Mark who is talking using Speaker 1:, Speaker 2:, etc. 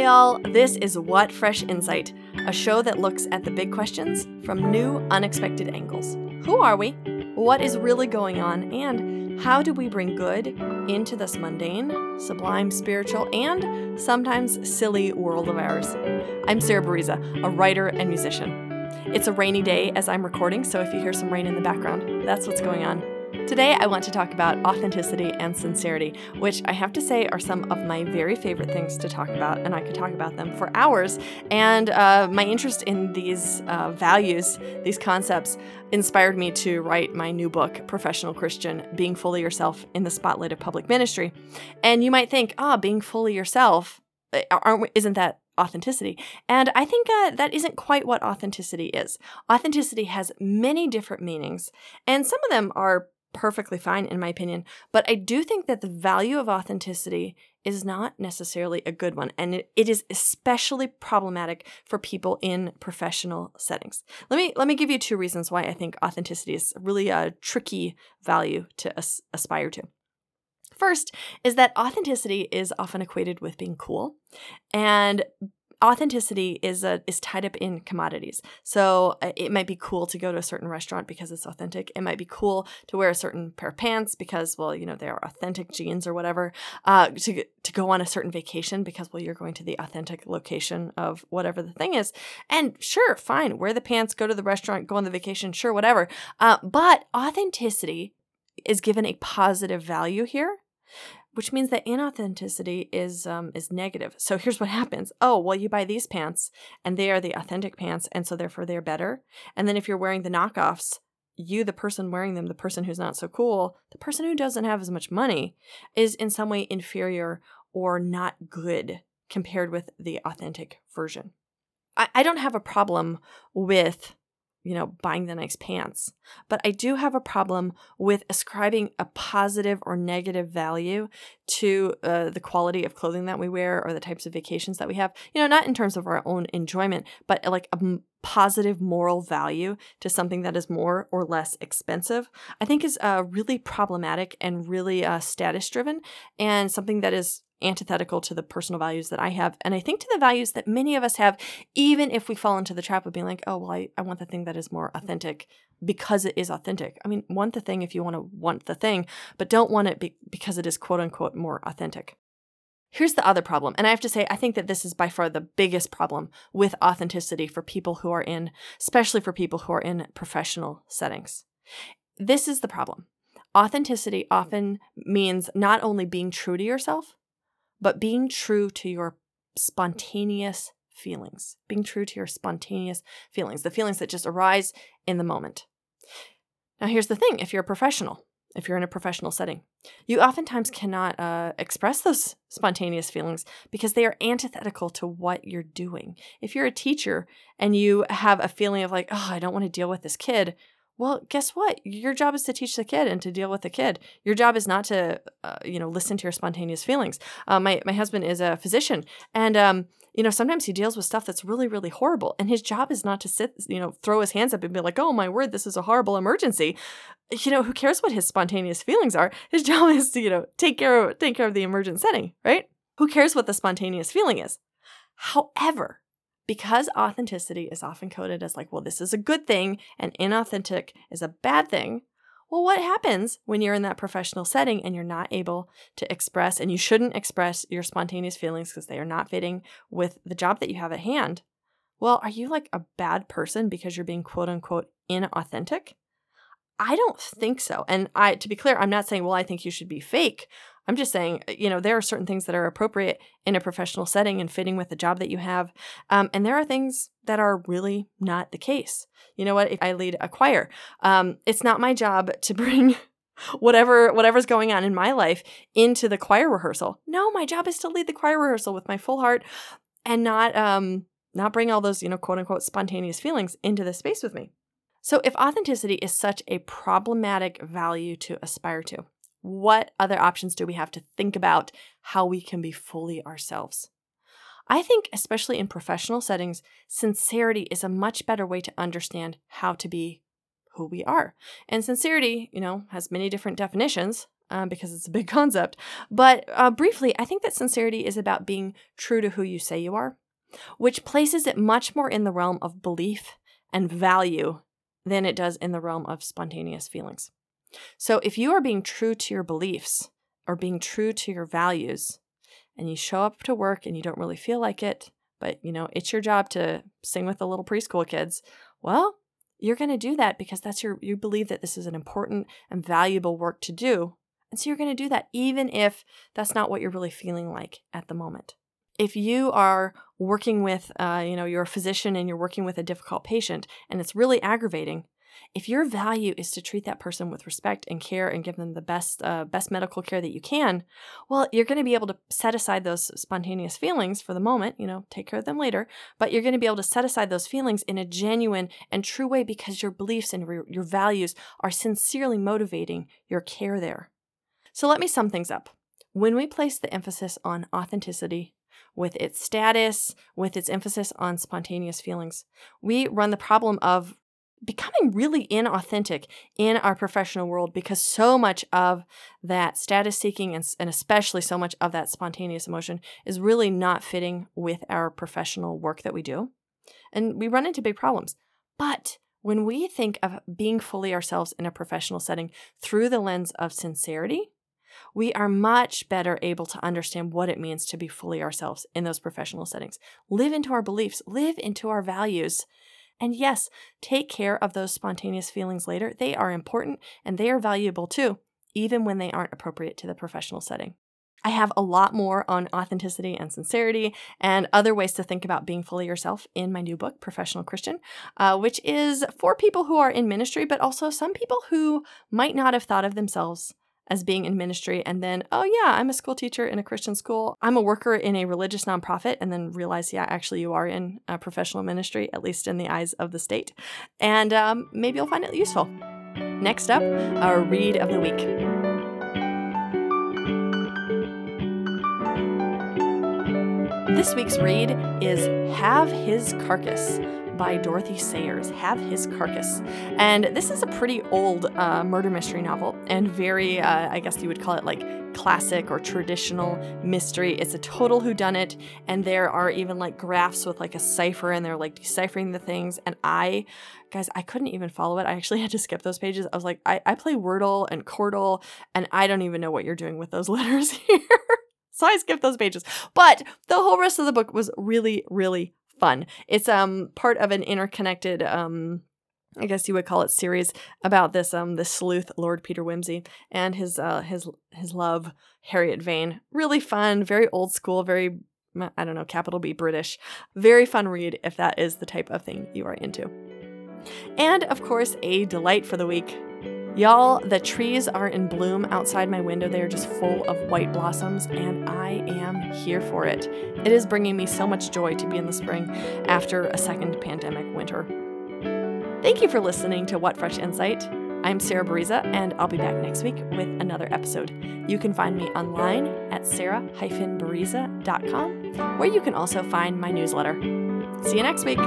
Speaker 1: Hi, y'all. This is What Fresh Insight, a show that looks at the big questions from new, unexpected angles. Who are we? What is really going on? And how do we bring good into this mundane, sublime, spiritual, and sometimes silly world of ours? I'm Sarah Bereza, a writer and musician. It's a rainy day as I'm recording, so if you hear some rain in the background, that's what's going on. Today, I want to talk about authenticity and sincerity, which I have to say are some of my very favorite things to talk about, and I could talk about them for hours. And uh, my interest in these uh, values, these concepts, inspired me to write my new book, Professional Christian Being Fully Yourself in the Spotlight of Public Ministry. And you might think, ah, oh, being fully yourself, eh, isn't that authenticity. And I think uh, that isn't quite what authenticity is. Authenticity has many different meanings, and some of them are perfectly fine in my opinion. But I do think that the value of authenticity is not necessarily a good one. And it, it is especially problematic for people in professional settings. Let me let me give you two reasons why I think authenticity is really a tricky value to as- aspire to. First is that authenticity is often equated with being cool. And authenticity is a, is tied up in commodities. So uh, it might be cool to go to a certain restaurant because it's authentic. It might be cool to wear a certain pair of pants because, well, you know, they are authentic jeans or whatever. Uh, to to go on a certain vacation because, well, you're going to the authentic location of whatever the thing is. And sure, fine, wear the pants, go to the restaurant, go on the vacation, sure, whatever. Uh, but authenticity is given a positive value here which means that inauthenticity is um, is negative. So here's what happens. Oh, well, you buy these pants, and they are the authentic pants, and so therefore they're better. And then if you're wearing the knockoffs, you, the person wearing them, the person who's not so cool, the person who doesn't have as much money, is in some way inferior or not good compared with the authentic version. I, I don't have a problem with you know, buying the nice pants. But I do have a problem with ascribing a positive or negative value to uh, the quality of clothing that we wear or the types of vacations that we have. You know, not in terms of our own enjoyment, but like a m- positive moral value to something that is more or less expensive, I think is uh, really problematic and really uh, status driven and something that is antithetical to the personal values that I have. And I think to the values that many of us have, even if we fall into the trap of being like, oh, well, I, I want the thing that is more authentic because it is authentic. I mean, want the thing if you want to want the thing, but don't want it be- because it is quote unquote more authentic. Here's the other problem. And I have to say, I think that this is by far the biggest problem with authenticity for people who are in, especially for people who are in professional settings. This is the problem. Authenticity often means not only being true to yourself, but being true to your spontaneous feelings, being true to your spontaneous feelings, the feelings that just arise in the moment. Now, here's the thing if you're a professional, if you're in a professional setting, you oftentimes cannot uh, express those spontaneous feelings because they are antithetical to what you're doing. If you're a teacher and you have a feeling of like, oh, I don't want to deal with this kid, well, guess what? Your job is to teach the kid and to deal with the kid. Your job is not to, uh, you know, listen to your spontaneous feelings. Uh, my my husband is a physician, and um, you know, sometimes he deals with stuff that's really, really horrible, and his job is not to sit, you know, throw his hands up and be like, "Oh my word, this is a horrible emergency." You know, who cares what his spontaneous feelings are? His job is to, you know, take care of take care of the emergent setting, right? Who cares what the spontaneous feeling is? However, because authenticity is often coded as like, well, this is a good thing and inauthentic is a bad thing. Well, what happens when you're in that professional setting and you're not able to express, and you shouldn't express your spontaneous feelings because they are not fitting with the job that you have at hand? Well, are you like a bad person because you're being quote unquote inauthentic? I don't think so. And I to be clear, I'm not saying, well, I think you should be fake. I'm just saying, uh, you know, there are certain things that are appropriate in a professional setting and fitting with the job that you have. Um, and there are things that are really not the case. You know what? If I lead a choir, um, it's not my job to bring whatever whatever's going on in my life into the choir rehearsal. No, my job is to lead the choir rehearsal with my full heart and not um not bring all those, you know, quote unquote spontaneous feelings into the space with me. So, if authenticity is such a problematic value to aspire to, what other options do we have to think about how we can be fully ourselves? I think, especially in professional settings, sincerity is a much better way to understand how to be who we are. And sincerity, you know, has many different definitions. uh, because it's a big concept. But uh, briefly, I think that sincerity is about being true to who you say you are, which places it much more in the realm of belief and value than it does in the realm of spontaneous feelings. So if you are being true to your beliefs or being true to your values, and you show up to work and you don't really feel like it, but you know, it's your job to sing with the little preschool kids, well, you're going to do that because that's your you believe that this is an important and valuable work to do. And so you're going to do that even if that's not what you're really feeling like at the moment. If you are working with, uh, you know, you're a physician and you're working with a difficult patient and it's really aggravating, if your value is to treat that person with respect and care and give them the best uh, best medical care that you can, well, you're going to be able to set aside those spontaneous feelings for the moment, you know, take care of them later, but you're going to be able to set aside those feelings in a genuine and true way because your beliefs and re- your values are sincerely motivating your care there. So let me sum things up. When we place the emphasis on authenticity, with its status, with its emphasis on spontaneous feelings, we run the problem of becoming really inauthentic in our professional world because so much of that status seeking and, and, especially so much of that spontaneous emotion is really not fitting with our professional work that we do. And we run into big problems. But when we think of being fully ourselves in a professional setting through the lens of sincerity, we are much better able to understand what it means to be fully ourselves in those professional settings. Live into our beliefs, live into our values, and yes, take care of those spontaneous feelings later. They are important and they are valuable too, even when they aren't appropriate to the professional setting. I have a lot more on authenticity and sincerity and other ways to think about being fully yourself in my new book, Professional Christian, uh, which is for people who are in ministry, but also some people who might not have thought of themselves as being in ministry and then, oh yeah, I'm a school teacher in a Christian school. I'm a worker in a religious nonprofit and then realize, yeah, actually you are in a professional ministry, at least in the eyes of the state. And um, maybe you'll find it useful. Next up, our read of the week. This week's read is Have His Carcase by Dorothy Sayers, Have His Carcase. And this is a pretty old uh, murder mystery novel and very, uh, I guess you would call it like classic or traditional mystery. It's a total whodunit, and there are even like graphs with like a cipher, and they're like deciphering the things. And I, guys, I couldn't even follow it. I actually had to skip those pages. I was like, I, I play Wordle and Chordle, and I don't even know what you're doing with those letters here. so I skipped those pages. But the whole rest of the book was really, really fun. It's um part of an interconnected um I guess you would call it series about this um this sleuth Lord Peter Wimsey and his uh his his love Harriet Vane. Really fun, very old school, very I don't know, capital B British. Very fun read if that is the type of thing you are into. And of course, a delight for the week Y'all, the trees are in bloom outside my window. They are just full of white blossoms, and I am here for it. It is bringing me so much joy to be in the spring after a second pandemic winter. Thank you for listening to What Fresh Insight. I'm Sarah Bereza, and I'll be back next week with another episode. You can find me online at sarah-bariza.com, where you can also find my newsletter. See you next week.